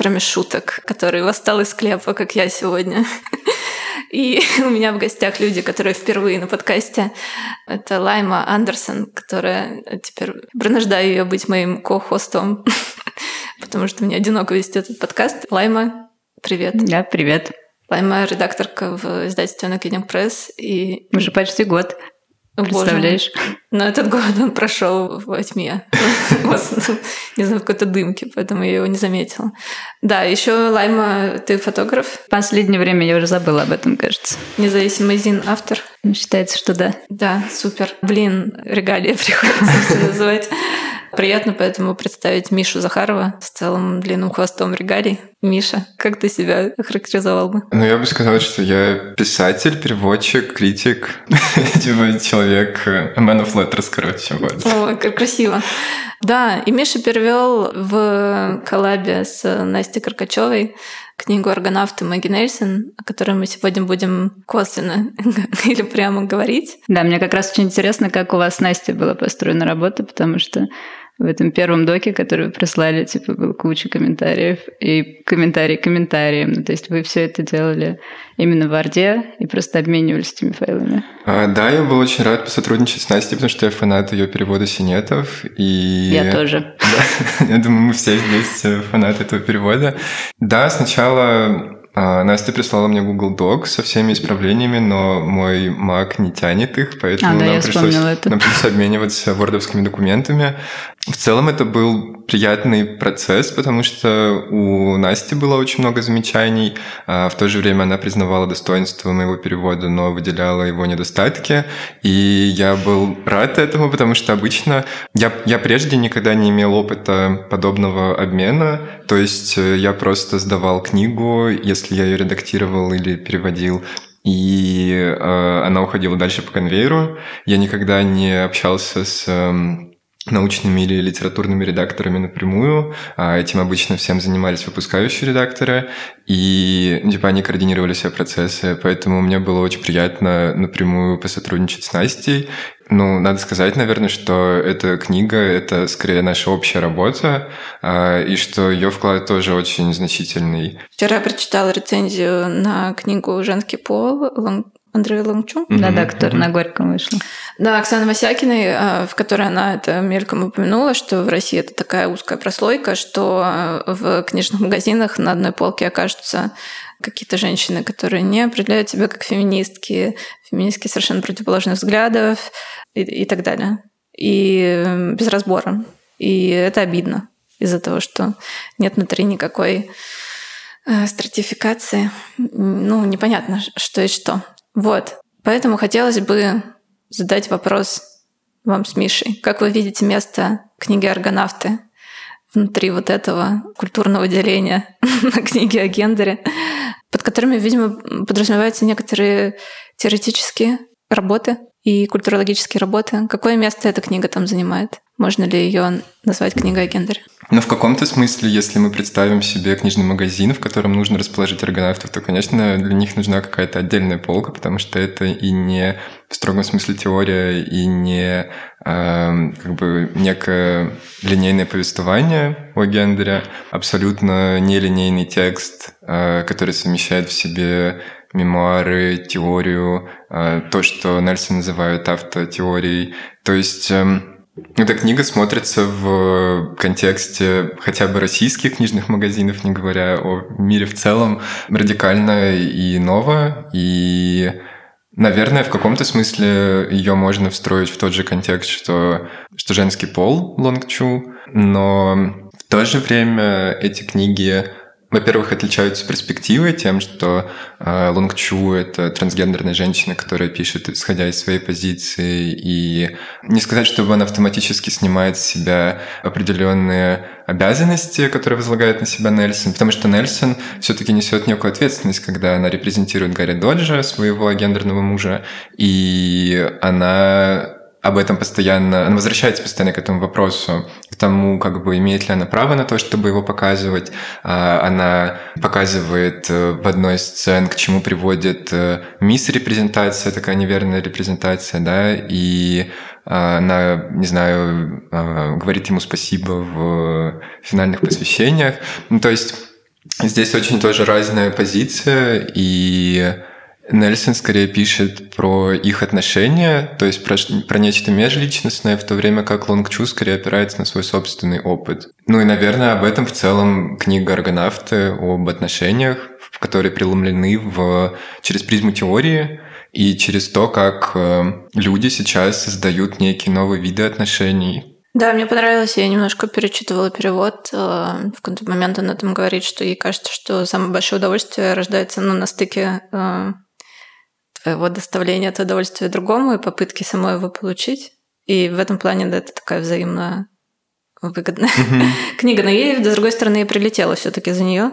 «Кроме шуток», который восстал из склепа, как я сегодня. И у меня в гостях люди, которые впервые на подкасте. Это Лайма Андерсон, которая теперь принуждаю ее быть моим ко-хостом, потому что мне одиноко вести этот подкаст. Лайма, привет. Да, привет. Лайма — редакторка в издательстве Накинем Пресс. И... Уже почти год. Представляешь? Боже. Но этот год он прошел во тьме. Не знаю, в какой-то дымке, поэтому я его не заметила. Да, еще Лайма, ты фотограф? В последнее время я уже забыла об этом, кажется. Независимый ЗИН автор? Считается, что да. Да, супер. Блин, регалия приходится все называть. Приятно поэтому представить Мишу Захарова с целым длинным хвостом регалий. Миша, как ты себя охарактеризовал бы? Ну, я бы сказал, что я писатель, переводчик, критик, типа человек, a man of letters, короче. Вот. О, как красиво. Да, и Миша перевел в коллабе с Настей Каркачевой книгу «Аргонавты» Мэгги Нельсон, о которой мы сегодня будем косвенно или прямо говорить. Да, мне как раз очень интересно, как у вас с Настей была построена работа, потому что в этом первом доке, который вы прислали, типа, был куча комментариев и комментарий комментарием. Ну, то есть вы все это делали именно в Орде и просто обменивались этими файлами. А, да, я был очень рад посотрудничать с Настей, потому что я фанат ее перевода синетов. И... Я тоже. Да, я думаю, мы все здесь э, фанаты этого перевода. Да, сначала а, Настя прислала мне Google Docs со всеми исправлениями, но мой Mac не тянет их, поэтому а, да, нам, пришлось, нам пришлось обмениваться вордовскими документами. В целом это был приятный процесс, потому что у Насти было очень много замечаний. А в то же время она признавала достоинство моего перевода, но выделяла его недостатки. И я был рад этому, потому что обычно я, я прежде никогда не имел опыта подобного обмена. То есть э, я просто сдавал книгу, если я ее редактировал или переводил, и э, она уходила дальше по конвейеру. Я никогда не общался с э, научными или литературными редакторами напрямую. А этим обычно всем занимались выпускающие редакторы, и типа они координировали все процессы, поэтому мне было очень приятно напрямую посотрудничать с Настей. Ну, надо сказать, наверное, что эта книга — это скорее наша общая работа, а, и что ее вклад тоже очень значительный. Вчера прочитала рецензию на книгу «Женский пол» Андрея Лангчу. Mm-hmm. Да-да, которая mm-hmm. на Горьком вышла. Да, Оксана Васякиной, а, в которой она это мельком упомянула, что в России это такая узкая прослойка, что а, в книжных магазинах на одной полке окажутся какие-то женщины, которые не определяют себя как феминистки, феминистки совершенно противоположных взглядов и, и так далее. И без разбора. И это обидно из-за того, что нет внутри никакой э, стратификации. Ну, непонятно, что и что. Вот. Поэтому хотелось бы задать вопрос вам с Мишей. Как вы видите место книги «Аргонавты» внутри вот этого культурного деления на книге о гендере, под которыми, видимо, подразумеваются некоторые теоретические работы и культурологические работы. Какое место эта книга там занимает? Можно ли ее назвать книгой о гендере? Ну, в каком-то смысле, если мы представим себе книжный магазин, в котором нужно расположить аргонавтов, то, конечно, для них нужна какая-то отдельная полка, потому что это и не в строгом смысле теория, и не э, как бы некое линейное повествование о гендере, абсолютно нелинейный текст, э, который совмещает в себе мемуары, теорию, э, то, что Нельсон называют автотеорией. То есть эм, эта книга смотрится в контексте хотя бы российских книжных магазинов, не говоря о мире в целом, радикально и ново. И, наверное, в каком-то смысле ее можно встроить в тот же контекст, что, что женский пол Лонгчу, но в то же время эти книги во-первых, отличаются перспективой тем, что э, Лонг Чу — это трансгендерная женщина, которая пишет, исходя из своей позиции, и не сказать, чтобы она автоматически снимает с себя определенные обязанности, которые возлагает на себя Нельсон, потому что Нельсон все-таки несет некую ответственность, когда она репрезентирует Гарри Доджа, своего гендерного мужа, и она об этом постоянно, она возвращается постоянно к этому вопросу, к тому, как бы имеет ли она право на то, чтобы его показывать. А, она показывает э, в одной из сцен, к чему приводит э, мисс-репрезентация, такая неверная репрезентация, да, и а, она, не знаю, а, говорит ему спасибо в финальных посвящениях. Ну, то есть здесь очень тоже разная позиция, и Нельсон скорее пишет про их отношения, то есть про, про нечто межличностное, в то время как Лонг Чу скорее опирается на свой собственный опыт. Ну и, наверное, об этом в целом книга «Аргонавты» об отношениях, которые преломлены в, через призму теории и через то, как э, люди сейчас создают некие новые виды отношений, да, мне понравилось, я немножко перечитывала перевод. Э, в какой-то момент она там говорит, что ей кажется, что самое большое удовольствие рождается ну, на стыке э, твоего доставления это удовольствия другому и попытки самой его получить. И в этом плане, да, это такая взаимно выгодная mm-hmm. книга. Но ей, с другой стороны, и прилетела все таки за нее.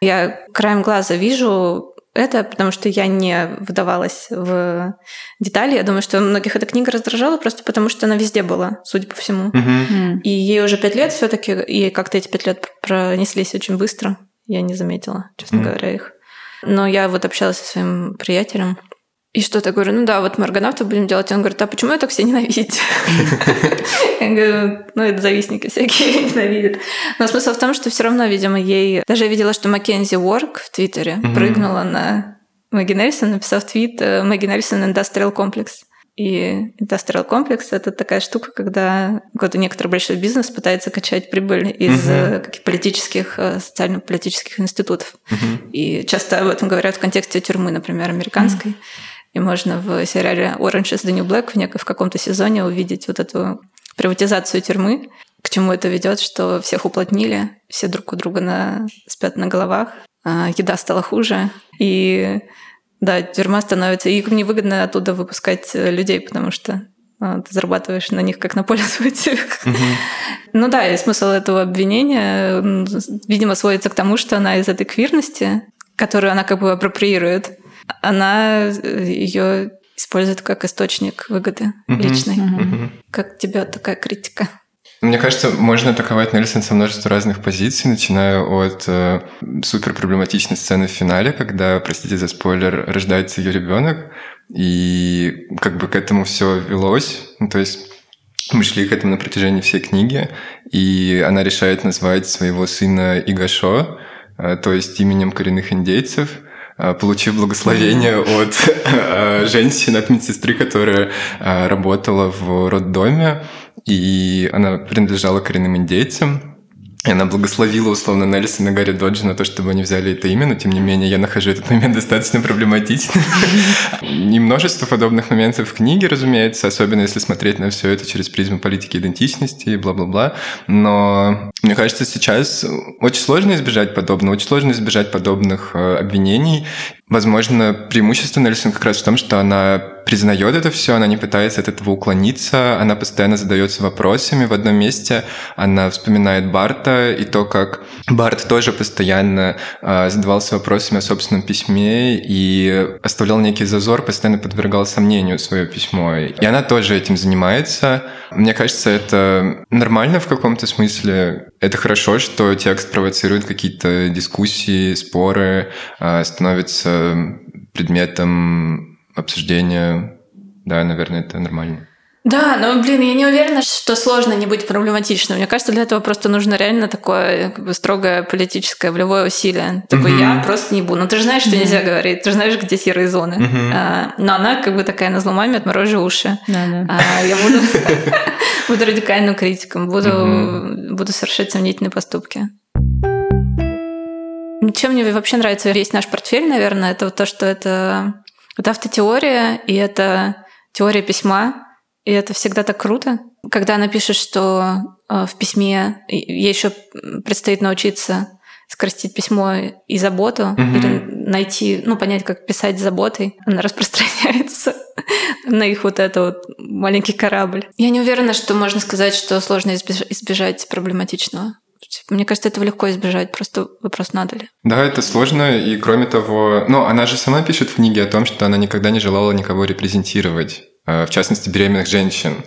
Я краем глаза вижу это, потому что я не вдавалась в детали. Я думаю, что многих эта книга раздражала просто потому, что она везде была, судя по всему. Mm-hmm. И ей уже пять лет все таки и как-то эти пять лет пронеслись очень быстро. Я не заметила, честно mm-hmm. говоря, их. Но я вот общалась со своим приятелем, и что-то говорю, ну да, вот мы аргонавтов будем делать. Он говорит, а почему я так все ненавидите? Я говорю, ну это завистники всякие ненавидят. Но смысл в том, что все равно, видимо, ей... Даже я видела, что Маккензи Уорк в Твиттере прыгнула на Мэгги Нельсон, написав твит э, «Мэгги Нельсон Industrial Complex». И Industrial Complex — это такая штука, когда какой-то некоторый большой бизнес пытается качать прибыль из uh-huh. каких политических, э, социально-политических институтов. Uh-huh. И часто об этом говорят в контексте тюрьмы, например, американской. Uh-huh. И можно в сериале Orange is the New Black в, нек- в каком-то сезоне увидеть вот эту приватизацию тюрьмы, к чему это ведет, что всех уплотнили, все друг у друга на, спят на головах, а еда стала хуже, и да, тюрьма становится... И невыгодно оттуда выпускать людей, потому что ну, ты зарабатываешь на них как на пользователях. Угу. Ну да, и смысл этого обвинения, видимо, сводится к тому, что она из этой квирности, которую она как бы апроприирует, она э, ее использует как источник выгоды uh-huh. личной. Uh-huh. Как тебе такая критика? Мне кажется, можно атаковать Нельсон со множества разных позиций, начиная от э, супер проблематичной сцены в финале, когда, простите за спойлер, рождается ее ребенок, и как бы к этому все велось. Ну, то есть мы шли к этому на протяжении всей книги, и она решает назвать своего сына Игашо, э, то есть именем коренных индейцев – получив благословение от э, женщины, от медсестры, которая э, работала в роддоме, и она принадлежала коренным индейцам. И она благословила, условно, Нельсона и Гарри Доджи на то, чтобы они взяли это имя, но тем не менее я нахожу этот момент достаточно проблематичным. И множество подобных моментов в книге, разумеется, особенно если смотреть на все это через призму политики идентичности и бла-бла-бла. Но мне кажется, сейчас очень сложно избежать подобного, очень сложно избежать подобных обвинений. Возможно, преимущество Нельсон как раз в том, что она признает это все, она не пытается от этого уклониться, она постоянно задается вопросами. В одном месте она вспоминает Барта и то, как Барт тоже постоянно э, задавался вопросами о собственном письме и оставлял некий зазор, постоянно подвергал сомнению свое письмо. И она тоже этим занимается. Мне кажется, это нормально в каком-то смысле. Это хорошо, что текст провоцирует какие-то дискуссии, споры, э, становится предметом обсуждения. Да, наверное, это нормально. Да, но, блин, я не уверена, что сложно не быть проблематичным. Мне кажется, для этого просто нужно реально такое как бы, строгое политическое волевое усилие. Такой, mm-hmm. я просто не буду. Ну, ты же знаешь, что mm-hmm. нельзя говорить, ты же знаешь, где серые зоны. Mm-hmm. А, но она как бы такая на злом маме, отморожи уши. А, я буду, буду радикальным критиком, буду, буду совершать сомнительные поступки. Чем мне вообще нравится весь наш портфель, наверное, это вот то, что это, это автотеория, и это теория письма, и это всегда так круто. Когда она пишет, что э, в письме ей еще предстоит научиться скоростить письмо и заботу, mm-hmm. или найти, ну, понять, как писать с заботой, она распространяется на их вот это вот маленький корабль. Я не уверена, что можно сказать, что сложно избежать проблематичного. Мне кажется, этого легко избежать, просто вопрос надо ли. Да, это сложно, и кроме того, ну, она же сама пишет в книге о том, что она никогда не желала никого репрезентировать, в частности, беременных женщин.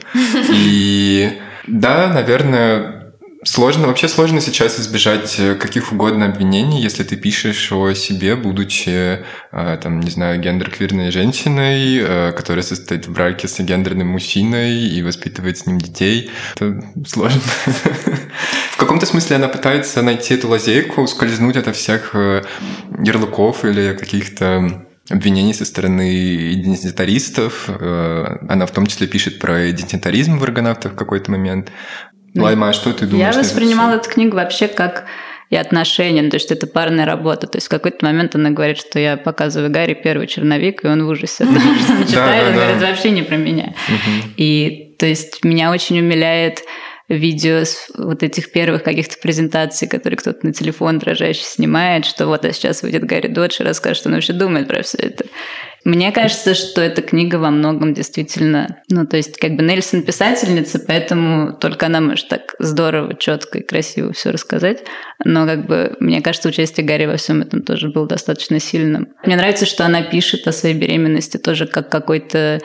И да, наверное, Сложно, вообще сложно сейчас избежать э, каких угодно обвинений, если ты пишешь о себе, будучи, э, там, не знаю, гендер-квирной женщиной, э, которая состоит в браке с гендерным мужчиной и воспитывает с ним детей. Это сложно. В каком-то смысле она пытается найти эту лазейку, ускользнуть от всех ярлыков или каких-то обвинений со стороны идентитаристов. Она в том числе пишет про идентитаризм в аргонавтах в какой-то момент. Лайма, а что ты думаешь? Я воспринимала эту книгу вообще как и отношения, ну, то есть это парная работа. То есть в какой-то момент она говорит, что я показываю Гарри первый черновик, и он в ужасе. Потому что он читает, он говорит, вообще не про меня. И то есть меня очень умиляет видео с вот этих первых каких-то презентаций, которые кто-то на телефон дрожащий снимает, что вот а сейчас выйдет Гарри Додж и расскажет, что он вообще думает про все это. Мне кажется, что эта книга во многом действительно... Ну, то есть, как бы Нельсон писательница, поэтому только она может так здорово, четко и красиво все рассказать. Но, как бы, мне кажется, участие Гарри во всем этом тоже было достаточно сильным. Мне нравится, что она пишет о своей беременности тоже как какой-то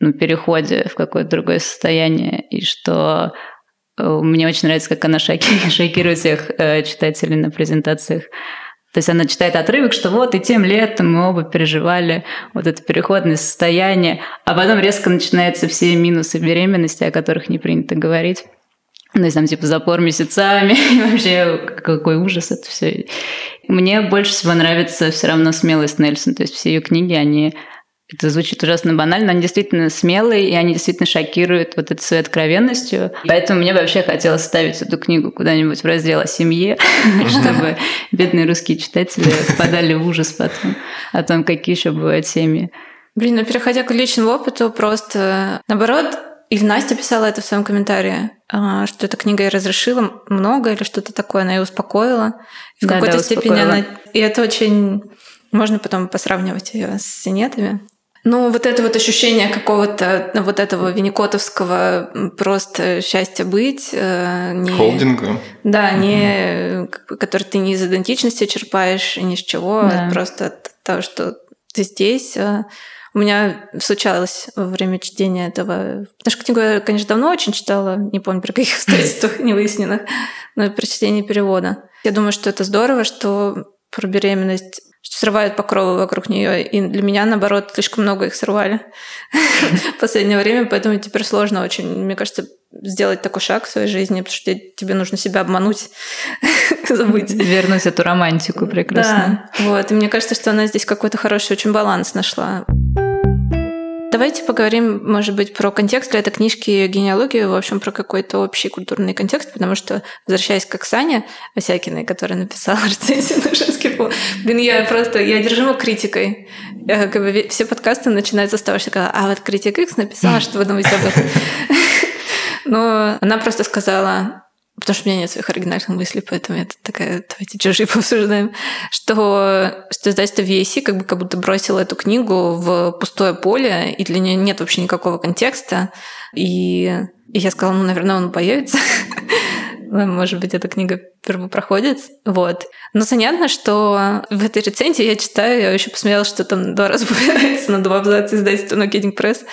ну, переходе в какое-то другое состояние, и что мне очень нравится, как она шокирует всех э, читателей на презентациях то есть она читает отрывок, что вот и тем летом мы оба переживали вот это переходное состояние, а потом резко начинаются все минусы беременности, о которых не принято говорить. Ну, есть там типа запор месяцами, и вообще какой ужас это все. Мне больше всего нравится все равно смелость Нельсон, то есть все ее книги, они это звучит ужасно банально, но они действительно смелые, и они действительно шокируют вот этой своей откровенностью. Поэтому мне вообще хотелось ставить эту книгу куда-нибудь в раздел о семье, чтобы бедные русские читатели впадали в ужас потом о том, какие еще бывают семьи. Блин, ну переходя к личному опыту, просто наоборот, или Настя писала это в своем комментарии, а, что эта книга ей разрешила много или что-то такое, она ее успокоила. в да, какой-то да, степени она... И это очень... Можно потом посравнивать ее с синетами. Ну, вот это вот ощущение какого-то ну, вот этого винникотовского просто счастья быть. Э, не, Холдинга. Да, не, который ты не из идентичности черпаешь, ни с чего, да. просто от того, что ты здесь. Э. У меня случалось во время чтения этого... Потому что книгу я, конечно, давно очень читала, не помню, при каких обстоятельствах невыясненных, но при чтении перевода. Я думаю, что это здорово, что про беременность срывают покровы вокруг нее. И для меня, наоборот, слишком много их срывали в последнее время, поэтому теперь сложно очень, мне кажется, сделать такой шаг в своей жизни, потому что тебе нужно себя обмануть, забыть. Вернуть эту романтику прекрасно. Да, вот. И мне кажется, что она здесь какой-то хороший очень баланс нашла. Давайте поговорим, может быть, про контекст для этой книжки генеалогию, в общем, про какой-то общий культурный контекст, потому что, возвращаясь к Оксане Осякиной, которая написала рецензию на женский пол, блин, я просто, я одержима критикой. Я, как бы, все подкасты начинаются с того, что а вот критик X написала, что вы думаете об этом. Но она просто сказала, потому что у меня нет своих оригинальных мыслей, поэтому это такая, давайте чужие пообсуждаем, что, что издательство VAC как бы как будто бросило эту книгу в пустое поле, и для нее нет вообще никакого контекста. И, и я сказала, ну, наверное, он появится. Может быть, эта книга первопроходец. Вот. Но понятно, что в этой рецензии я читаю, я еще посмотрела, что там два раза упоминается на два абзаца издательства No Kidding Press,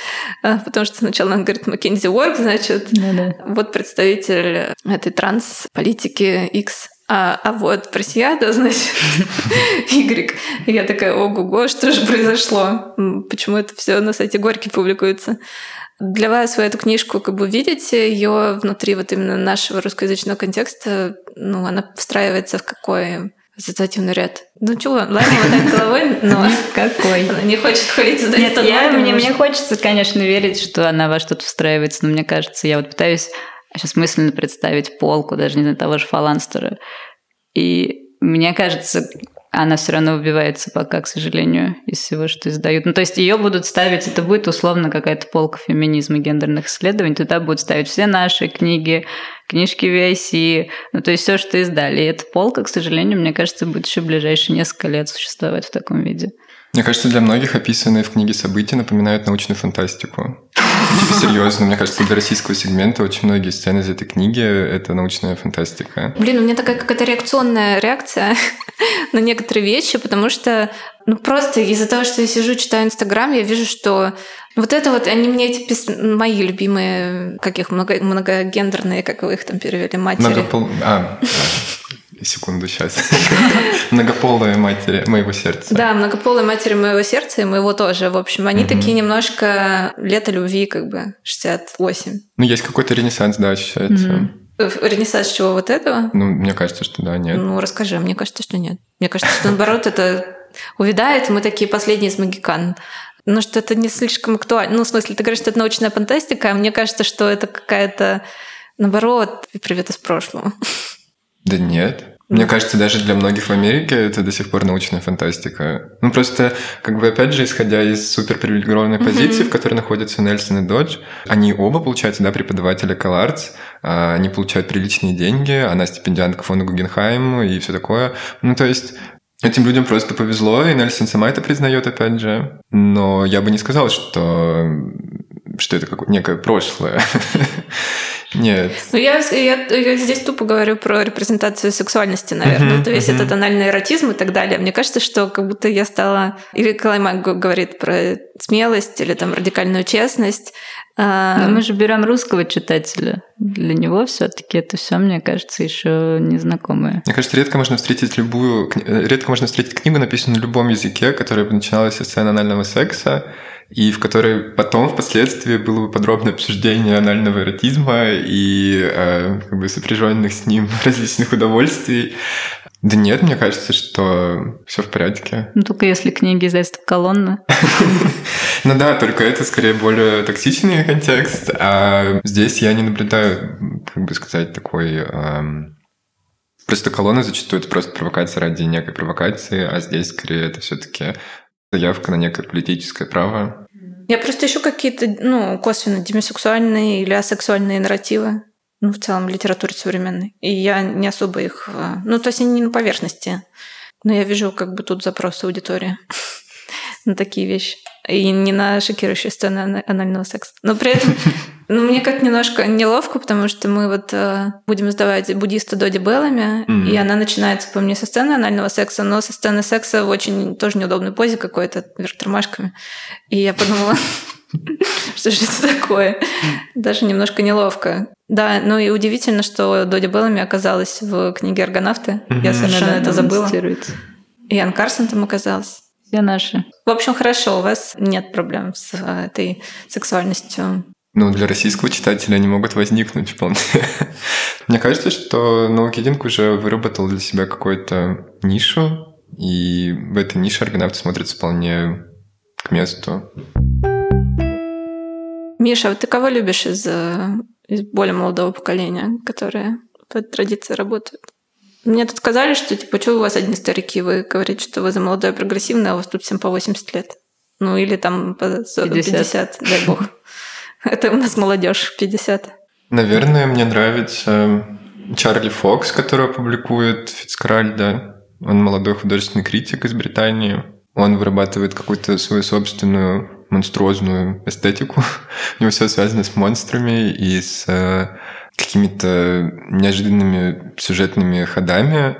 а, потому что сначала она говорит McKinsey Work, значит, да-да. вот представитель этой транс-политики X а, а вот просияда, значит, Y. Я такая, ого-го, что же произошло? Почему это все на сайте Горки публикуется? Для вас вы эту книжку как бы видите, ее внутри вот именно нашего русскоязычного контекста, ну, она встраивается в какой ассоциативный ряд. Ну чего, ладно, мотает головой, но... Какой? Она не хочет хвалить Нет, я, мне, мне хочется, конечно, верить, что она во что-то встраивается, но мне кажется, я вот пытаюсь сейчас мысленно представить полку, даже не знаю, того же Фаланстера. И мне кажется, она все равно убивается пока, к сожалению, из всего, что издают. Ну, то есть ее будут ставить, это будет условно какая-то полка феминизма гендерных исследований, туда будут ставить все наши книги, книжки VIC, ну, то есть все, что издали. И эта полка, к сожалению, мне кажется, будет еще ближайшие несколько лет существовать в таком виде. Мне кажется, для многих описанные в книге события напоминают научную фантастику. Типа серьезно, мне кажется, для российского сегмента очень многие сцены из этой книги — это научная фантастика. Блин, у меня такая какая-то реакционная реакция на некоторые вещи, потому что ну просто из-за того, что я сижу, читаю Инстаграм, я вижу, что Вот это вот, они мне эти пис... мои любимые, как их, много, многогендерные, как вы их там перевели, матери. Многопол... А, секунду сейчас. Многополые матери моего сердца. Да, многополые матери моего сердца и моего тоже. В общем, они такие немножко лето любви, как бы, 68. Ну, есть какой-то ренессанс, да, ощущается. Ренессанс чего вот этого? Ну, мне кажется, что да, нет. Ну, расскажи, мне кажется, что нет. Мне кажется, что наоборот это увядает, мы такие последние из магикан. Ну, что это не слишком актуально. Ну, в смысле, ты говоришь, что это научная фантастика, а мне кажется, что это какая-то, наоборот, привет из прошлого. Да нет. Мне кажется, даже для многих в Америке это до сих пор научная фантастика. Ну, просто, как бы, опять же, исходя из суперпривилегированной mm-hmm. позиции, в которой находятся Нельсон и Додж, они оба, получается, да, преподаватели CalArts, а, они получают приличные деньги, она стипендиантка фонда Гугенхайм и все такое. Ну, то есть Этим людям просто повезло, и Нельсон сама это признает, опять же. Но я бы не сказал, что, что это какое некое прошлое. Нет. Ну, я, я, я здесь тупо говорю про репрезентацию сексуальности, наверное. Uh-huh, То есть uh-huh. это тональный эротизм и так далее. Мне кажется, что как будто я стала... Или Калаймак говорит про смелость или там радикальную честность. А, Но мы же берем русского читателя. Для него все-таки это все, мне кажется, еще незнакомое. Мне кажется, редко можно встретить любую, редко можно встретить книгу, написанную на любом языке, которая бы начиналась с сцены анального секса, и в которой потом впоследствии было бы подробное обсуждение анального эротизма и э, как бы сопряженных с ним различных удовольствий. Да нет, мне кажется, что все в порядке. Ну, только если книги издательства колонна. Ну да, только это скорее более токсичный контекст, а здесь я не наблюдаю, как бы сказать, такой... Просто колонна зачастую это просто провокация ради некой провокации, а здесь скорее это все-таки заявка на некое политическое право. Я просто ищу какие-то, ну, косвенно демисексуальные или асексуальные нарративы, ну, в целом, в литературе современной. И я не особо их... Э, ну, то есть они не на поверхности. Но я вижу как бы тут запрос аудитории на такие вещи. И не на шокирующие сцены анального секса. Но при этом ну, мне как немножко неловко, потому что мы вот э, будем сдавать буддиста Доди Беллами, mm-hmm. и она начинается, по мне, со сцены анального секса, но со сцены секса в очень тоже неудобной позе какой-то, вверх тормашками. И я подумала, что же это такое? Даже немножко неловко. Да, ну и удивительно, что Доди Беллами оказалась в книге «Аргонавты». Я совершенно это забыла. И Ян Карсон там оказался. Все наши. В общем, хорошо, у вас нет проблем с э, этой сексуальностью ну, для российского читателя они могут возникнуть вполне. Мне кажется, что Ноукидинг уже выработал для себя какую-то нишу, и в этой нише аргонавт смотрится вполне к месту. Миша, а ты кого любишь из, э, из более молодого поколения, которые по традиции работают? Мне тут сказали, что типа, что у вас одни старики, вы говорите, что вы за молодое прогрессивное, а у вас тут всем по 80 лет. Ну или там по 50, 50 дай бог. Это у нас молодежь 50. Наверное, мне нравится Чарли Фокс, который публикует Фицкральда. Он молодой художественный критик из Британии. Он вырабатывает какую-то свою собственную монструозную эстетику. У него все связано с монстрами и с э, какими-то неожиданными сюжетными ходами.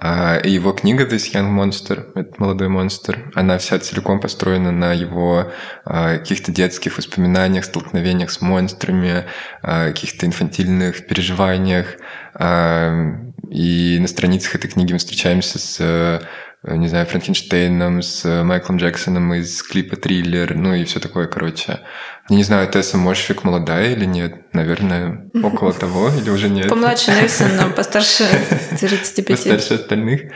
А, его книга «This Young Monster», этот молодой монстр, она вся целиком построена на его а, каких-то детских воспоминаниях, столкновениях с монстрами, а, каких-то инфантильных переживаниях. И на страницах этой книги мы встречаемся с не знаю, Франкенштейном, с Майклом Джексоном из клипа «Триллер», ну и все такое, короче. Я не знаю, Оттесса Мошфег молодая или нет? Наверное, около того, или уже нет? Помладше Нельсон, но постарше 35. Постарше остальных.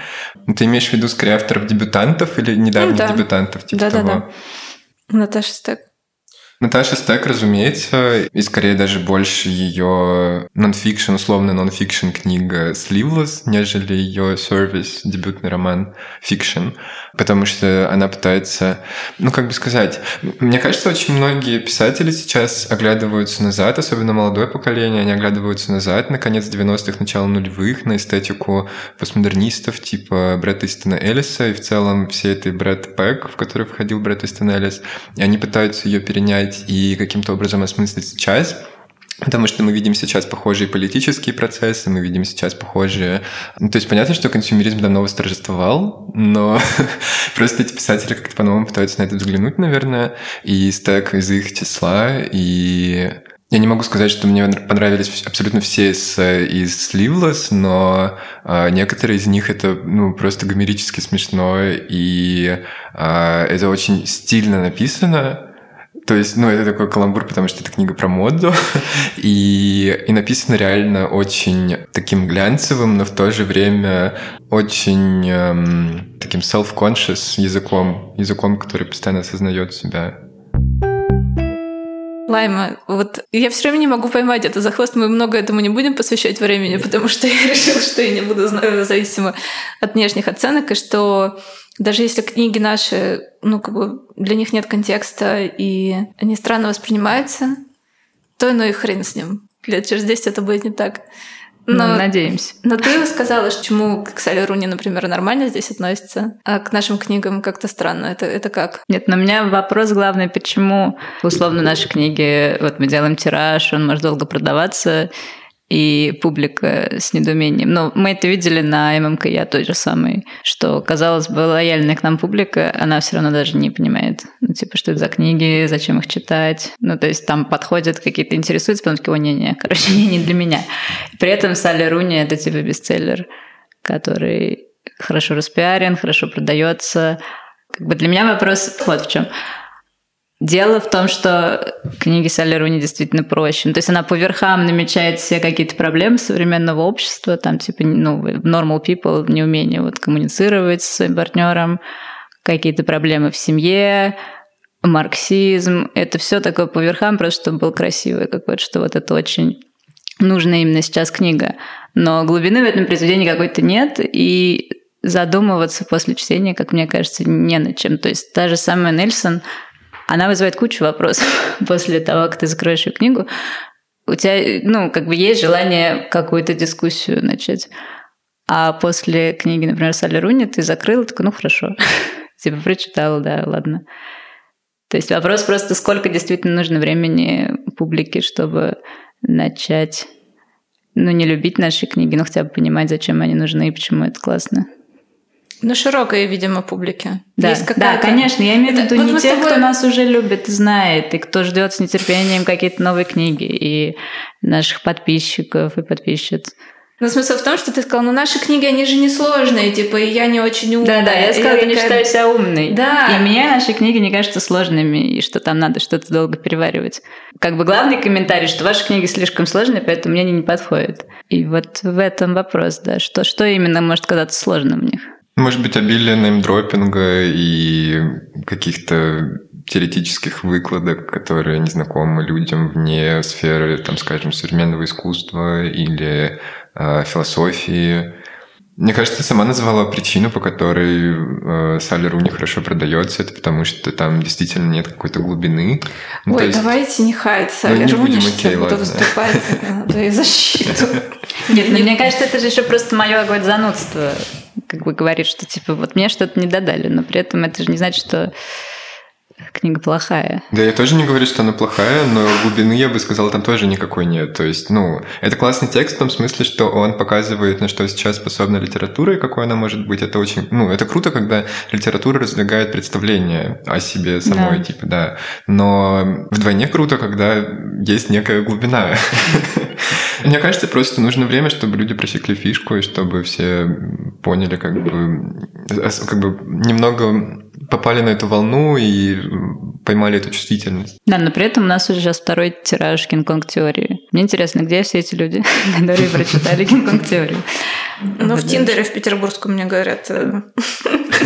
Ты имеешь в виду скорее авторов-дебютантов или недавних ну, да. дебютантов? Типа да, того? да, да. Наташа Стэгг. Наташа Стэгг, разумеется, и скорее даже больше ее нонфикшн, условно нонфикшн книга Sleeveless, нежели ее Surveys, дебютный роман фикшн, потому что она пытается, ну как бы сказать, мне кажется, очень многие писатели сейчас оглядываются назад, особенно молодое поколение, они оглядываются назад на конец 90-х, начало нулевых, на эстетику постмодернистов типа Брэда Истона Эллиса и в целом все этой Брэд Пэк, в который входил Брэд Истон Эллис, и они пытаются ее перенять и каким-то образом осмыслить сейчас. Потому что мы видим сейчас похожие политические процессы, мы видим сейчас похожие... Ну, то есть понятно, что консюмеризм давно восторжествовал, но просто эти писатели как-то по-новому пытаются на это взглянуть, наверное, и стек из их числа, и я не могу сказать, что мне понравились абсолютно все из, из Sleeveless, но э, некоторые из них это ну, просто гомерически смешно, и э, это очень стильно написано. То есть, ну, это такой каламбур, потому что это книга про моду, и, и написано реально очень таким глянцевым, но в то же время очень эм, таким self-conscious языком, языком, который постоянно осознает себя. Лайма, вот я все время не могу поймать это за хвост. Мы много этому не будем посвящать времени, потому что я решила, что я не буду зависима от внешних оценок, и что даже если книги наши, ну, как бы для них нет контекста, и они странно воспринимаются, то ну и хрен с ним. Лет через 10 это будет не так. Но, ну, надеемся. Но ты сказала, что чему к Сале Руни, например, нормально здесь относится, а к нашим книгам как-то странно. Это, это как? Нет, но у меня вопрос главный, почему условно наши книги, вот мы делаем тираж, он может долго продаваться, и публика с недоумением. Но мы это видели на ММКЯ тот же самый, что, казалось бы, лояльная к нам публика, она все равно даже не понимает, ну, типа, что это за книги, зачем их читать. Ну, то есть там подходят какие-то интересуются, потом такие, о, не-не, короче, не, не для меня. При этом Салли Руни — это типа бестселлер, который хорошо распиарен, хорошо продается. Как бы для меня вопрос вот в чем. Дело в том, что книги Салли Руни действительно проще. Ну, то есть она по верхам намечает все какие-то проблемы современного общества, там типа ну, normal people, неумение вот коммуницировать с своим партнером, какие-то проблемы в семье, марксизм. Это все такое по верхам, просто чтобы был красивый какой-то, что вот это очень нужная именно сейчас книга. Но глубины в этом произведении какой-то нет, и задумываться после чтения, как мне кажется, не над чем. То есть та же самая Нельсон – она вызывает кучу вопросов после того, как ты закроешь ее книгу. У тебя, ну, как бы есть желание какую-то дискуссию начать. А после книги, например, Салли Руни ты закрыл, такой, ну, хорошо. Типа, прочитала, да, ладно. То есть вопрос просто, сколько действительно нужно времени публике, чтобы начать, ну, не любить наши книги, но хотя бы понимать, зачем они нужны и почему это классно. Ну, широкой, видимо, публике. Да, Есть да, конечно. Я имею в виду не вот тех, тобой... кто нас уже любит, знает, и кто ждет с нетерпением какие-то новые книги, и наших подписчиков и подписчиц. Но смысл в том, что ты сказал, ну наши книги, они же несложные, типа, и я не очень умная. Да, да, я сказала, я, я не считаю себя умной. Да. И мне наши книги не кажутся сложными, и что там надо что-то долго переваривать. Как бы главный комментарий, что ваши книги слишком сложные, поэтому мне они не подходят. И вот в этом вопрос, да, что, что именно может казаться сложным в них. Может быть, обилие неймдропинга и каких-то теоретических выкладок, которые не знакомы людям вне сферы, там, скажем, современного искусства или э, философии. Мне кажется, ты сама назвала причину, по которой э, Салли Руни хорошо продается. Это потому, что там действительно нет какой-то глубины. Ну, Ой, есть... давайте не хаять Салли ну, Руни, что я буду выступать за защиту. Нет, ну, мне кажется, это же еще просто мое какое-то занудство как бы говорит, что типа вот мне что-то не додали, но при этом это же не значит, что книга плохая. Да, я тоже не говорю, что она плохая, но глубины, я бы сказал, там тоже никакой нет. То есть, ну, это классный текст в том смысле, что он показывает, на что сейчас способна литература и какой она может быть. Это очень, ну, это круто, когда литература раздвигает представление о себе самой, да. типа, да. Но вдвойне круто, когда есть некая глубина. Мне кажется, просто нужно время, чтобы люди просекли фишку, и чтобы все поняли, как бы, как бы немного попали на эту волну и поймали эту чувствительность. Да, но при этом у нас уже сейчас второй тираж Кинг-Конг теории. Мне интересно, где все эти люди, которые прочитали Кинг-Конг теорию? Ну, в Тиндере в Петербургском мне говорят. Э,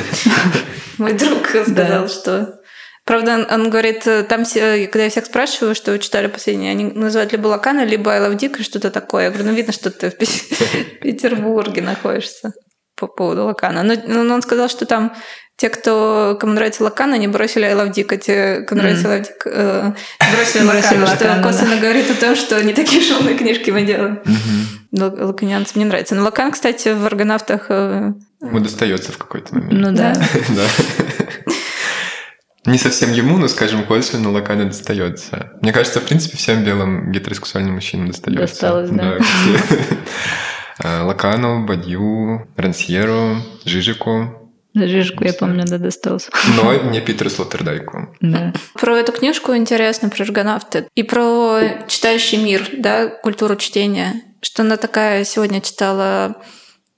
мой друг сказал, что Правда, он говорит, там, все, когда я всех спрашиваю, что вы читали последнее, они называют либо Лакана, либо I Love Dick, что-то такое. Я говорю, ну видно, что ты в Петербурге находишься по поводу Лакана. Но, но он сказал, что там те, кто, кому нравится Лакан, они бросили I Love Dick, а те, кому нравится I Love Dick, э, бросили Лакана, что косвенно говорит о том, что не такие шумные книжки мы делаем. Лаканианцы мне нравится. Но Лакан, кстати, в «Аргонавтах» Ему достается в какой-то момент. Ну да. не совсем ему, но, скажем, косвенно Лакана достается. Мне кажется, в принципе, всем белым гетеросексуальным мужчинам достается. Досталось, да. да Лакану, Бадью, Рансьеру, Жижику. Жижику, я помню, да, достался. Но не Питеру Слоттердайку. Да. Про эту книжку интересно, про аргонавты. И про читающий мир, да, культуру чтения. Что она такая сегодня читала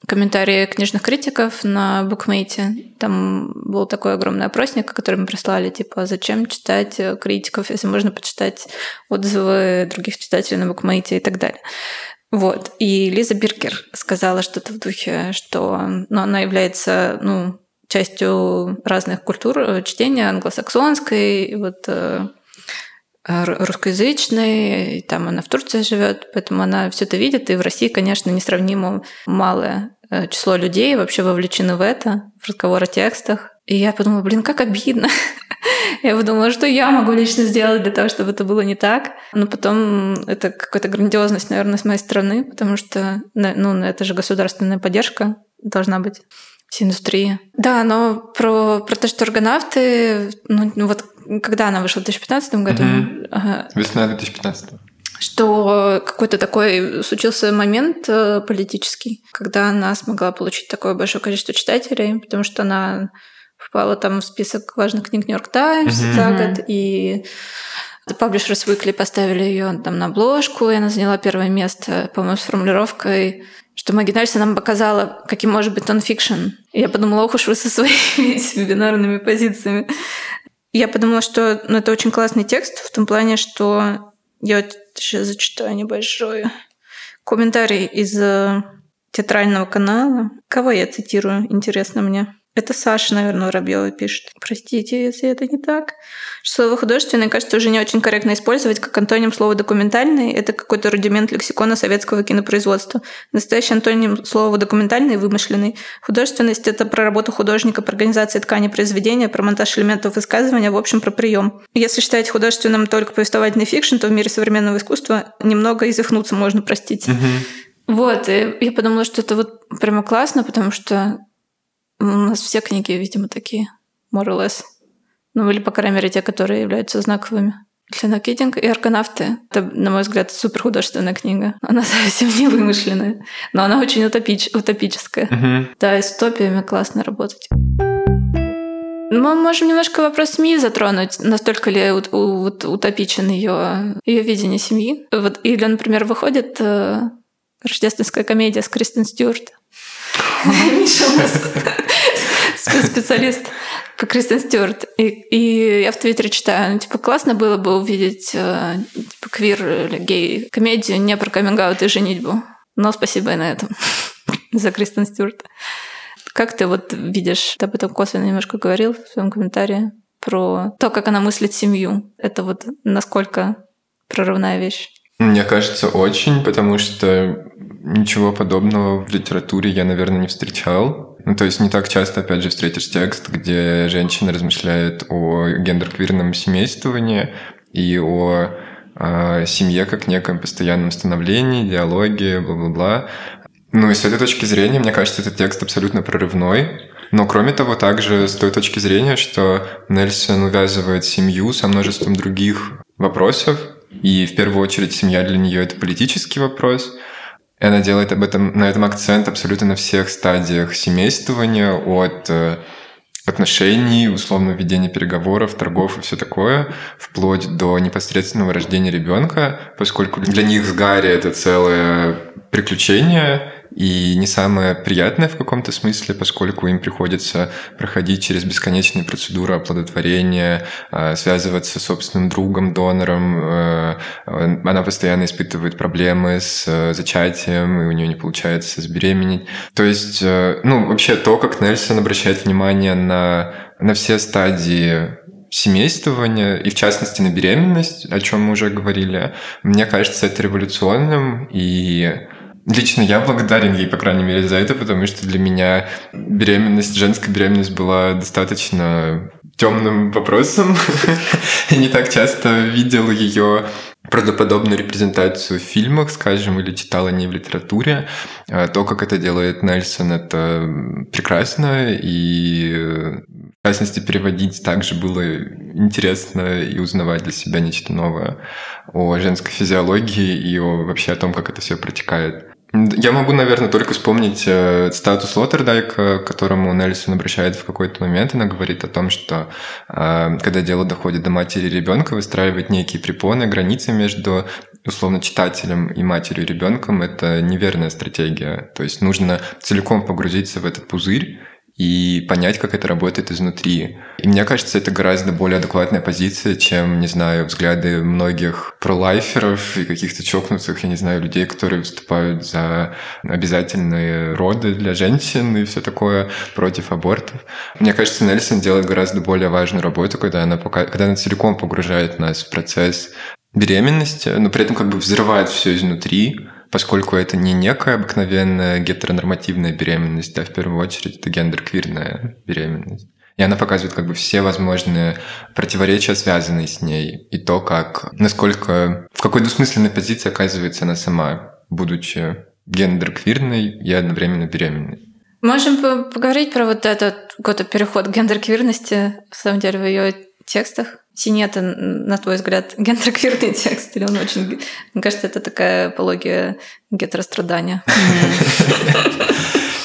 комментарии книжных критиков на букмейте. Там был такой огромный опросник, который мы прислали, типа, зачем читать критиков, если можно почитать отзывы других читателей на букмейте и так далее. Вот. И Лиза Биркер сказала что-то в духе, что ну, она является ну, частью разных культур э, чтения англосаксонской, вот э, русскоязычной, там она в Турции живет, поэтому она все это видит, и в России, конечно, несравнимо малое э, число людей вообще вовлечены в это, в разговор о текстах. И я подумала, блин, как обидно. я подумала, что я могу лично сделать для того, чтобы это было не так. Но потом это какая-то грандиозность, наверное, с моей стороны, потому что ну, это же государственная поддержка должна быть всей индустрии. Да, но про, про то, что аргонавты, ну, ну вот когда она вышла в 2015 году? Угу. Ага, Весна 2015 что какой-то такой случился момент э, политический, когда она смогла получить такое большое количество читателей, потому что она попала там в список важных книг Нью-Йорк Таймс mm-hmm. за год, и Publishers Weekly поставили ее там на обложку, и она заняла первое место, по-моему, с формулировкой что Маги Нельсон нам показала, каким может быть нонфикшн. Я подумала, ох уж вы со своими бинарными позициями. Я подумала, что ну, это очень классный текст в том плане, что я вот сейчас зачитаю небольшой комментарий из э, театрального канала. Кого я цитирую, интересно мне. Это Саша, наверное, Воробьева пишет. Простите, если это не так. Слово художественный, кажется, уже не очень корректно использовать как антоним слова документальный. Это какой-то рудимент лексикона советского кинопроизводства. Настоящий антоним слова документальный – вымышленный. Художественность – это про работу художника, про организацию ткани произведения, про монтаж элементов высказывания, в общем, про прием. Если считать художественным только повествовательный фикшн, то в мире современного искусства немного изыхнуться можно простить. Вот, и я подумала, что это вот прямо классно, потому что у нас все книги, видимо, такие, more or less. Ну, или, по крайней мере, те, которые являются знаковыми. Членокидинг и аргонавты. Это, на мой взгляд, супер художественная книга. Она совсем не вымышленная, но она очень утопич, утопическая. Uh-huh. Да, и с утопиями классно работать. Мы можем немножко вопрос СМИ затронуть, настолько ли у, у, утопичен ее, ее видение семьи. Вот, или, например, выходит э, рождественская комедия с Кристен Стюарт. Миша у нас специалист по Кристен Стюарт. И, и я в Твиттере читаю, ну, типа, классно было бы увидеть э, типа, квир или гей комедию не про каминг и женитьбу. Но спасибо и на этом за Кристен Стюарт. Как ты вот видишь, ты об этом косвенно немножко говорил в своем комментарии, про то, как она мыслит семью. Это вот насколько прорывная вещь? Мне кажется, очень, потому что ничего подобного в литературе я, наверное, не встречал. Ну, то есть не так часто, опять же, встретишь текст, где женщина размышляет о гендер-квирном семействовании и о э, семье как неком постоянном становлении, диалоге, бла-бла-бла. Ну и с этой точки зрения, мне кажется, этот текст абсолютно прорывной. Но кроме того, также с той точки зрения, что Нельсон увязывает семью со множеством других вопросов, и в первую очередь семья для нее это политический вопрос. И она делает об этом, на этом акцент абсолютно на всех стадиях семействования, от э, отношений, условно ведения переговоров, торгов и все такое, вплоть до непосредственного рождения ребенка, поскольку для них с Гарри это целое приключение, и не самое приятное в каком-то смысле, поскольку им приходится проходить через бесконечные процедуры оплодотворения, а, связываться с собственным другом, донором. Э, она постоянно испытывает проблемы с э, зачатием, и у нее не получается забеременеть. То есть, э, ну, вообще то, как Нельсон обращает внимание на, на все стадии семействования, и в частности на беременность, о чем мы уже говорили, мне кажется, это революционным, и Лично я благодарен ей, по крайней мере, за это, потому что для меня беременность, женская беременность была достаточно темным вопросом. Я не так часто видел ее правдоподобную репрезентацию в фильмах, скажем, или читал о ней в литературе. А то, как это делает Нельсон, это прекрасно. И частности, переводить также было интересно и узнавать для себя нечто новое о женской физиологии и о, вообще о том, как это все протекает. Я могу, наверное, только вспомнить э, статус Лоттердайка, к которому Нельсон обращается в какой-то момент. Она говорит о том, что э, когда дело доходит до матери ребенка, выстраивать некие препоны, границы между условно читателем и матерью ребенком это неверная стратегия. То есть нужно целиком погрузиться в этот пузырь и понять, как это работает изнутри. И мне кажется, это гораздо более адекватная позиция, чем, не знаю, взгляды многих пролайферов и каких-то чокнутых, я не знаю, людей, которые выступают за обязательные роды для женщин и все такое против абортов. Мне кажется, Нельсон делает гораздо более важную работу, когда она, пока, когда она целиком погружает нас в процесс беременности, но при этом как бы взрывает все изнутри, поскольку это не некая обыкновенная гетеронормативная беременность, а в первую очередь это гендер-квирная беременность. И она показывает как бы все возможные противоречия, связанные с ней, и то, как, насколько, в какой двусмысленной позиции оказывается она сама, будучи гендер-квирной и одновременно беременной. Можем поговорить про вот этот какой-то переход гендер-квирности, в самом деле, в ее текстах? Синета, на твой взгляд, гендерквирный текст? Или он очень... Мне кажется, это такая апология гетерострадания.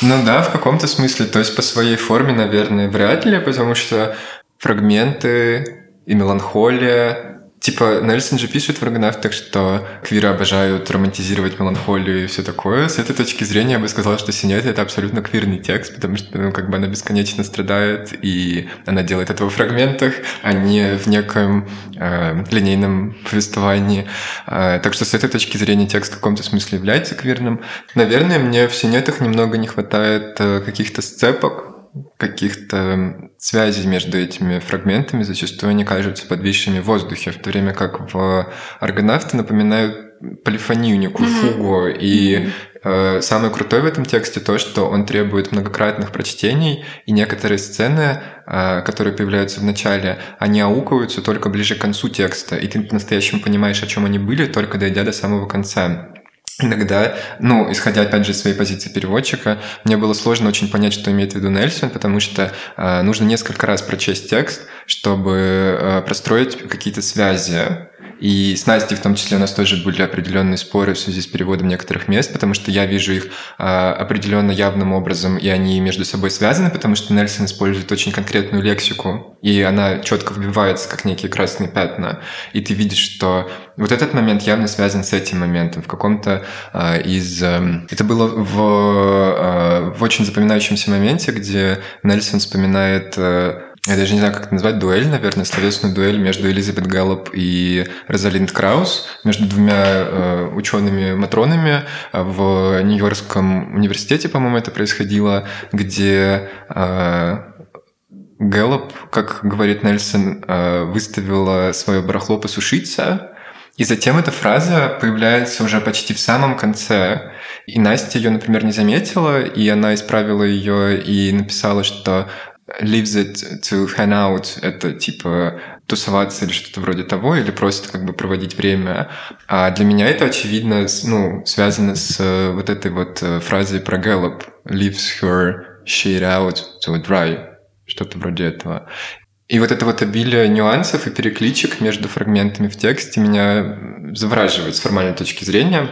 Ну да, в каком-то смысле. То есть по своей форме, наверное, вряд ли, потому что фрагменты и меланхолия Типа, Нельсон же пишет в «Аргонавтах», что квиры обожают романтизировать меланхолию и все такое. С этой точки зрения я бы сказала, что «Синет» — это абсолютно квирный текст, потому что, ну, как бы она бесконечно страдает, и она делает это во фрагментах, а не в неком э, линейном повествовании. Э, так что с этой точки зрения текст в каком-то смысле является квирным. Наверное, мне в «Синетах» немного не хватает э, каких-то сцепок, каких-то связей между этими фрагментами зачастую они кажутся подвисшими в воздухе, в то время как в «Аргонавты» напоминают полифонию, некую mm-hmm. фугу. И э, самое крутое в этом тексте то, что он требует многократных прочтений, и некоторые сцены, э, которые появляются в начале, они аукаются только ближе к концу текста, и ты по-настоящему понимаешь, о чем они были, только дойдя до самого конца. Иногда, ну, исходя опять же из своей позиции переводчика, мне было сложно очень понять, что имеет в виду Нельсон, потому что э, нужно несколько раз прочесть текст, чтобы э, простроить какие-то связи и с Настей в том числе у нас тоже были определенные споры в связи с переводом некоторых мест, потому что я вижу их а, определенно явным образом, и они между собой связаны, потому что Нельсон использует очень конкретную лексику, и она четко вбивается как некие красные пятна. И ты видишь, что вот этот момент явно связан с этим моментом. В каком-то а, из... А, это было в, а, в очень запоминающемся моменте, где Нельсон вспоминает а, я даже не знаю, как это назвать, дуэль, наверное, словесную дуэль между Элизабет Гэллоп и Розалинд Краус, между двумя э, учеными-матронами в Нью-Йоркском университете, по-моему, это происходило, где э, Гэллоп, как говорит Нельсон, э, выставила свое барахло посушиться, и затем эта фраза появляется уже почти в самом конце. И Настя ее, например, не заметила, и она исправила ее и написала, что leaves it to hang out, это типа тусоваться или что-то вроде того, или просто как бы проводить время. А для меня это, очевидно, ну, связано с э, вот этой вот э, фразой про Gallup leaves her shit out to dry, что-то вроде этого. И вот это вот обилие нюансов и перекличек между фрагментами в тексте меня завораживает с формальной точки зрения.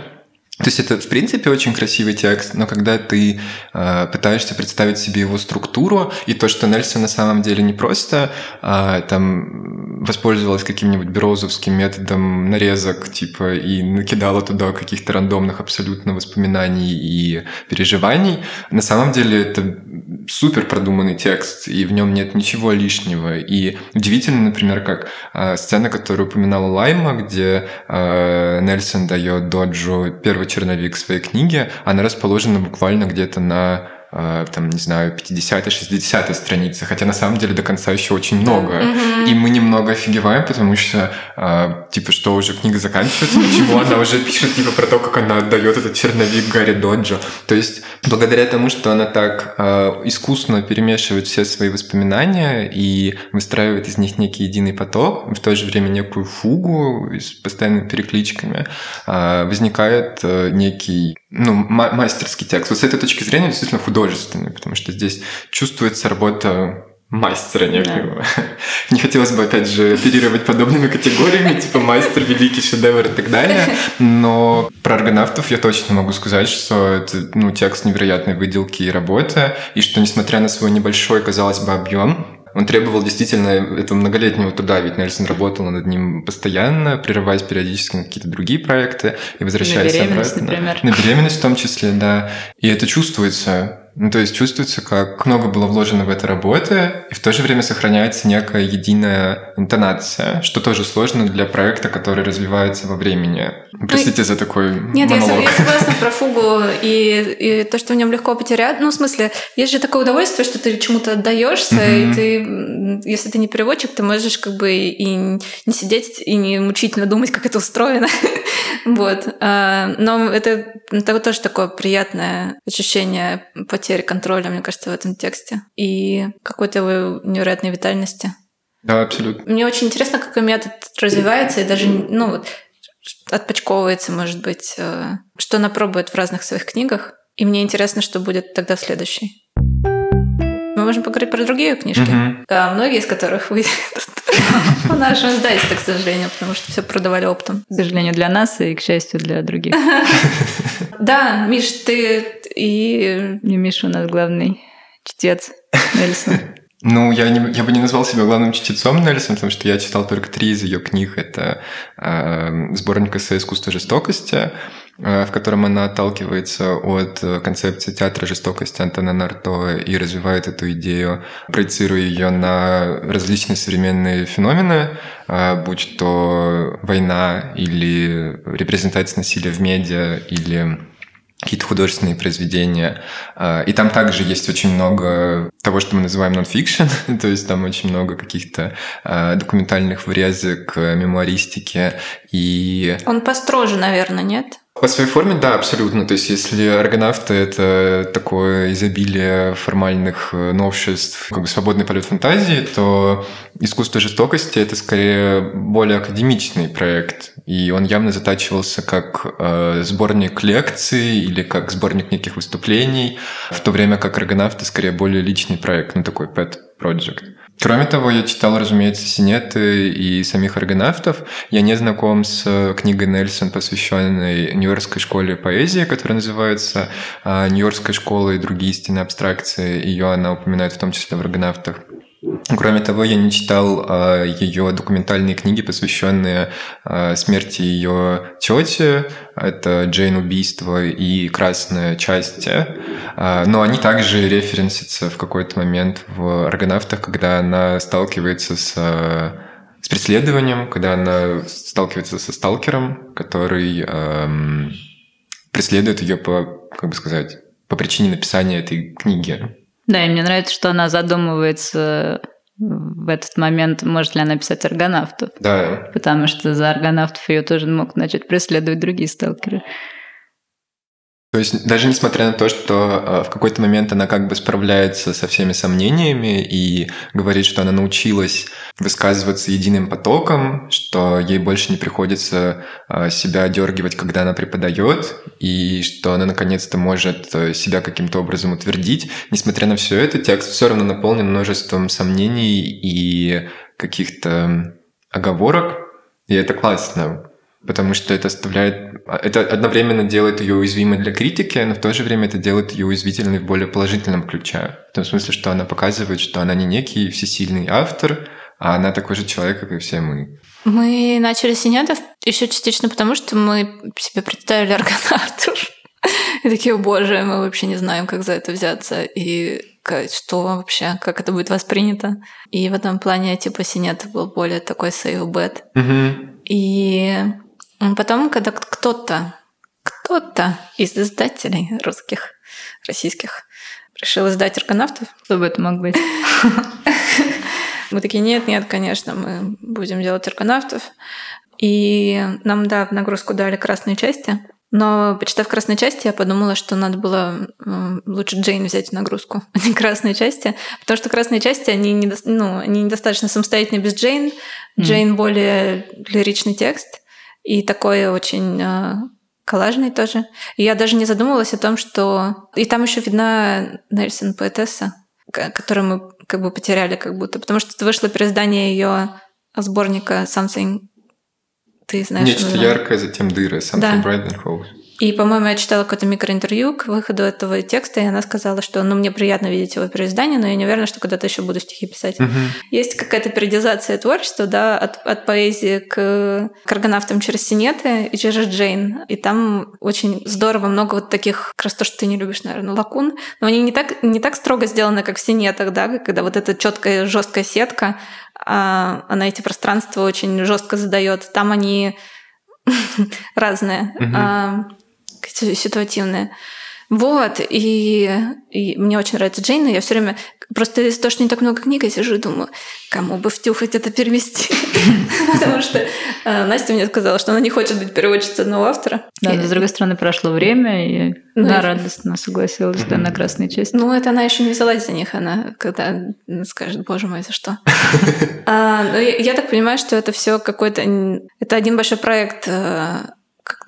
То есть это, в принципе, очень красивый текст, но когда ты э, пытаешься представить себе его структуру и то, что Нельсон на самом деле не просто э, там воспользовалась каким-нибудь берозовским методом нарезок, типа, и накидала туда каких-то рандомных абсолютно воспоминаний и переживаний, на самом деле это супер продуманный текст, и в нем нет ничего лишнего. И удивительно, например, как э, сцена, которую упоминала Лайма, где э, Нельсон дает Доджу первый черновик своей книги, она расположена буквально где-то на там, не знаю, 50-60 страницы, хотя на самом деле до конца еще очень много. Mm-hmm. И мы немного офигеваем, потому что, э, типа, что уже книга заканчивается, почему она уже пишет, типа, про то, как она отдает этот черновик Гарри Доджо. То есть, благодаря тому, что она так э, искусно перемешивает все свои воспоминания и выстраивает из них некий единый поток, в то же время некую фугу с постоянными перекличками, возникает некий ну, мастерский текст. Вот с этой точки зрения действительно художественный, потому что здесь чувствуется работа мастера некого. Да. Не хотелось бы, опять же, оперировать подобными категориями, типа мастер, великий шедевр и так далее. Но про аргонавтов я точно могу сказать, что это ну, текст невероятной выделки и работы, и что, несмотря на свой небольшой, казалось бы, объем, он требовал действительно этого многолетнего труда, ведь Нельсон работал над ним постоянно, прерываясь периодически на какие-то другие проекты и возвращаясь на беременность, обратно. например. На беременность в том числе, да. И это чувствуется. Ну, то есть чувствуется, как много было вложено в эту работу, и в то же время сохраняется некая единая интонация, что тоже сложно для проекта, который развивается во времени. Простите ну, за такой Нет, монолог. я, я согласна про фугу и, и то, что в нем легко потерять. Ну, в смысле, есть же такое удовольствие, что ты чему-то отдаешься, mm-hmm. и ты, если ты не переводчик, ты можешь как бы и не сидеть и не мучительно думать, как это устроено. вот. А, но это, это тоже такое приятное ощущение потери контроля, мне кажется, в этом тексте. И какой-то невероятной витальности. Да, абсолютно. Мне очень интересно, какой метод развивается, и даже, ну, вот, отпочковывается, может быть, э, что она пробует в разных своих книгах. И мне интересно, что будет тогда следующий. Мы можем поговорить про другие книжки, mm-hmm. многие из которых выйдут в нашем издательстве, к сожалению, потому что все продавали оптом. К сожалению, для нас и, к счастью, для других. Да, Миш, ты и... Не Миша у нас главный чтец Нельсон. Ну, я, не, я бы не назвал себя главным чтецом Нельсон, потому что я читал только три из ее книг. Это э, сборник эссе «Искусство жестокости», э, в котором она отталкивается от концепции театра жестокости Антона Нарто и развивает эту идею, проецируя ее на различные современные феномены, э, будь то война или репрезентация насилия в медиа или какие-то художественные произведения. А, и там также есть очень много того, что мы называем нон-фикшн, то есть там очень много каких-то а, документальных врезок, мемуаристики. И... Он построже, наверное, нет? По своей форме, да, абсолютно. То есть, если аргонавты — это такое изобилие формальных э, новшеств, как бы свободный полет фантазии, то искусство жестокости — это скорее более академичный проект. И он явно затачивался как э, сборник лекций или как сборник неких выступлений, в то время как аргонавты скорее более личный проект, ну такой pet project. Кроме того, я читал, разумеется, синеты и самих аргонавтов. Я не знаком с э, книгой Нельсон, посвященной Нью-Йоркской школе поэзии, которая называется а, «Нью-Йоркская школа и другие истины абстракции». Ее она упоминает в том числе в аргонавтах. Кроме того, я не читал а, ее документальные книги, посвященные а, смерти ее тети. Это Джейн убийство и Красная часть. А, но они также референсятся в какой-то момент в аргонавтах, когда она сталкивается с, с преследованием, когда она сталкивается со сталкером, который эм, преследует ее по, как бы сказать, по причине написания этой книги. Да, и мне нравится, что она задумывается в этот момент, может ли она писать аргонавтов. Да. Потому что за аргонавтов ее тоже мог начать преследовать другие сталкеры. То есть даже несмотря на то, что э, в какой-то момент она как бы справляется со всеми сомнениями и говорит, что она научилась высказываться единым потоком, что ей больше не приходится э, себя дергивать, когда она преподает, и что она наконец-то может э, себя каким-то образом утвердить. Несмотря на все это, текст все равно наполнен множеством сомнений и каких-то оговорок, и это классно потому что это оставляет... Это одновременно делает ее уязвимой для критики, но в то же время это делает ее уязвительной в более положительном ключе. В том смысле, что она показывает, что она не некий всесильный автор, а она такой же человек, как и все мы. Мы начали синятов еще частично потому, что мы себе представили аргонавтов. И такие, о боже, мы вообще не знаем, как за это взяться. И что вообще, как это будет воспринято. И в этом плане, типа, Синет был более такой safe bet. Угу. И Потом, когда кто-то, кто-то из издателей русских, российских, решил издать «Аргонавтов». Кто бы это мог быть? Мы такие, нет, нет, конечно, мы будем делать «Аргонавтов». И нам, да, в нагрузку дали красные части. Но, почитав красные части, я подумала, что надо было лучше Джейн взять в нагрузку, а не красные части. Потому что красные части, они, недо... ну, они недостаточно самостоятельны без Джейн. Джейн mm. более лиричный текст. И такой очень э, коллажный тоже. И я даже не задумывалась о том, что... И там еще видна Нельсон поэтесса. которую мы как бы потеряли как будто. Потому что вышло переиздание ее сборника Something ты знаешь. Нечто яркое, затем дыры. Something да. bright and holes. И, по-моему, я читала какое-то микроинтервью к выходу этого текста, и она сказала, что ну, мне приятно видеть его переиздание, но я не уверена, что когда-то еще буду стихи писать. Угу. Есть какая-то периодизация творчества, да, от, от поэзии к, к аргонавтам через синеты и через Джейн. И там очень здорово много вот таких, как раз то, что ты не любишь, наверное, лакун. Но они не так, не так строго сделаны, как в синетах, да, когда вот эта четкая жесткая сетка, а, она эти пространства очень жестко задает. Там они разные. Угу ситуативные. Вот, и, и мне очень нравится Джейн, я все время просто из-за того, что не так много книг, я сижу и думаю, кому бы втюхать это перевести. Потому что э, Настя мне сказала, что она не хочет быть переводчицей одного автора. Да, но с другой стороны, прошло время, и ну, она радостно согласилась да, на красной части. Ну, это она еще не взялась за них, она когда скажет, боже мой, за что. А, ну, я так понимаю, что это все какой-то... Это один большой проект э,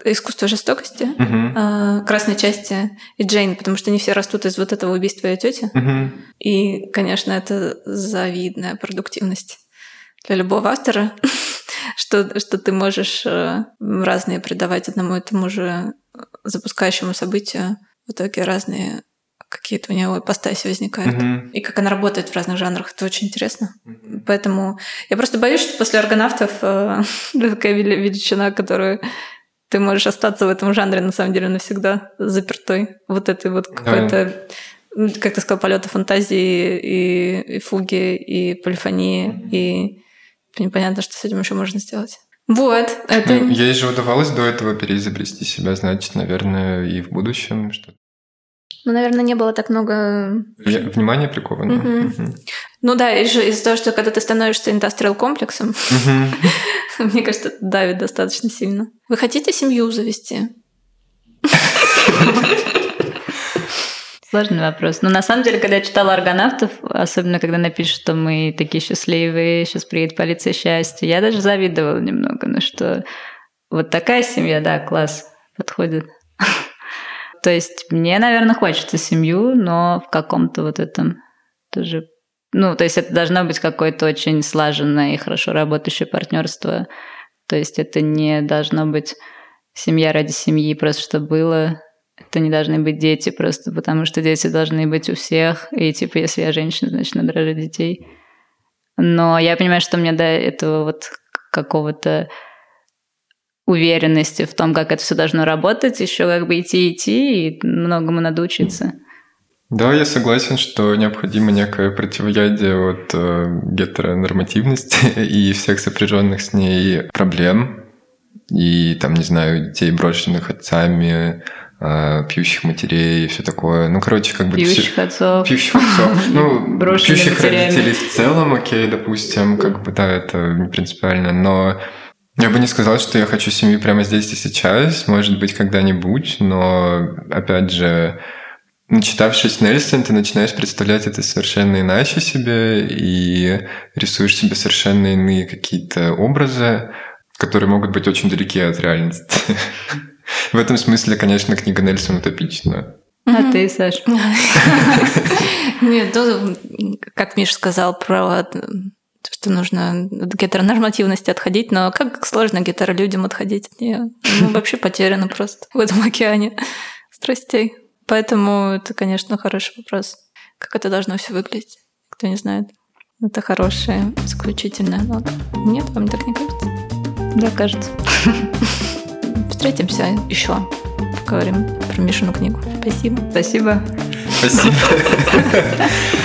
искусство жестокости, uh-huh. красной части и Джейн, потому что они все растут из вот этого убийства ее тети. Uh-huh. И, конечно, это завидная продуктивность для любого автора, что, что ты можешь э, разные придавать одному и тому же запускающему событию в итоге разные какие-то у него ипостаси возникают. Mm-hmm. И как она работает в разных жанрах, это очень интересно. Mm-hmm. Поэтому я просто боюсь, что после аргонавтов э, такая величина, которую ты можешь остаться в этом жанре на самом деле навсегда запертой. Вот этой вот какой-то, да. как ты сказал, полета фантазии и, и фуги, и полифонии, mm-hmm. и непонятно, что с этим еще можно сделать. Вот, это... Ну, ей же удавалось до этого переизобрести себя, значит, наверное, и в будущем что-то ну, наверное, не было так много... Внимание приковано. Угу. Угу. Ну да, из- из-за того, что когда ты становишься индастриал комплексом, мне кажется, это давит достаточно сильно. Вы хотите семью завести? Сложный вопрос. Но на самом деле, когда я читала «Аргонавтов», особенно когда напишут, что мы такие счастливые, сейчас приедет полиция счастья, я даже завидовала немного, ну что вот такая семья, да, класс, подходит. То есть мне, наверное, хочется семью, но в каком-то вот этом тоже... Ну, то есть это должно быть какое-то очень слаженное и хорошо работающее партнерство. То есть это не должно быть семья ради семьи, просто чтобы было. Это не должны быть дети, просто потому что дети должны быть у всех. И типа, если я женщина, значит, надо рожать детей. Но я понимаю, что мне до этого вот какого-то уверенности в том, как это все должно работать, еще как бы идти идти, и многому надо учиться. Да, я согласен, что необходимо некое противоядие от э, гетеронормативности и всех сопряженных с ней проблем. И там, не знаю, детей, брошенных отцами, э, пьющих матерей и все такое. Ну, короче, как бы... Пьющих все... отцов. Пьющих отцов. Ну, пьющих родителей в целом, окей, допустим, как бы, да, это не принципиально, но я бы не сказал, что я хочу семью прямо здесь и сейчас, может быть, когда-нибудь, но, опять же, начитавшись Нельсон, ты начинаешь представлять это совершенно иначе себе и рисуешь себе совершенно иные какие-то образы, которые могут быть очень далеки от реальности. В этом смысле, конечно, книга Нельсон утопична. А ты, Саш? Нет, как Миша сказал про что нужно от гетеронормативности отходить, но как сложно гетеролюдям отходить от нее. Мы вообще потеряны просто в этом океане страстей. Поэтому это, конечно, хороший вопрос. Как это должно все выглядеть? Кто не знает. Это хорошая, заключительная нота. Нет, вам так не кажется? Да, кажется. Встретимся еще. Поговорим про Мишину книгу. Спасибо. Спасибо. Спасибо.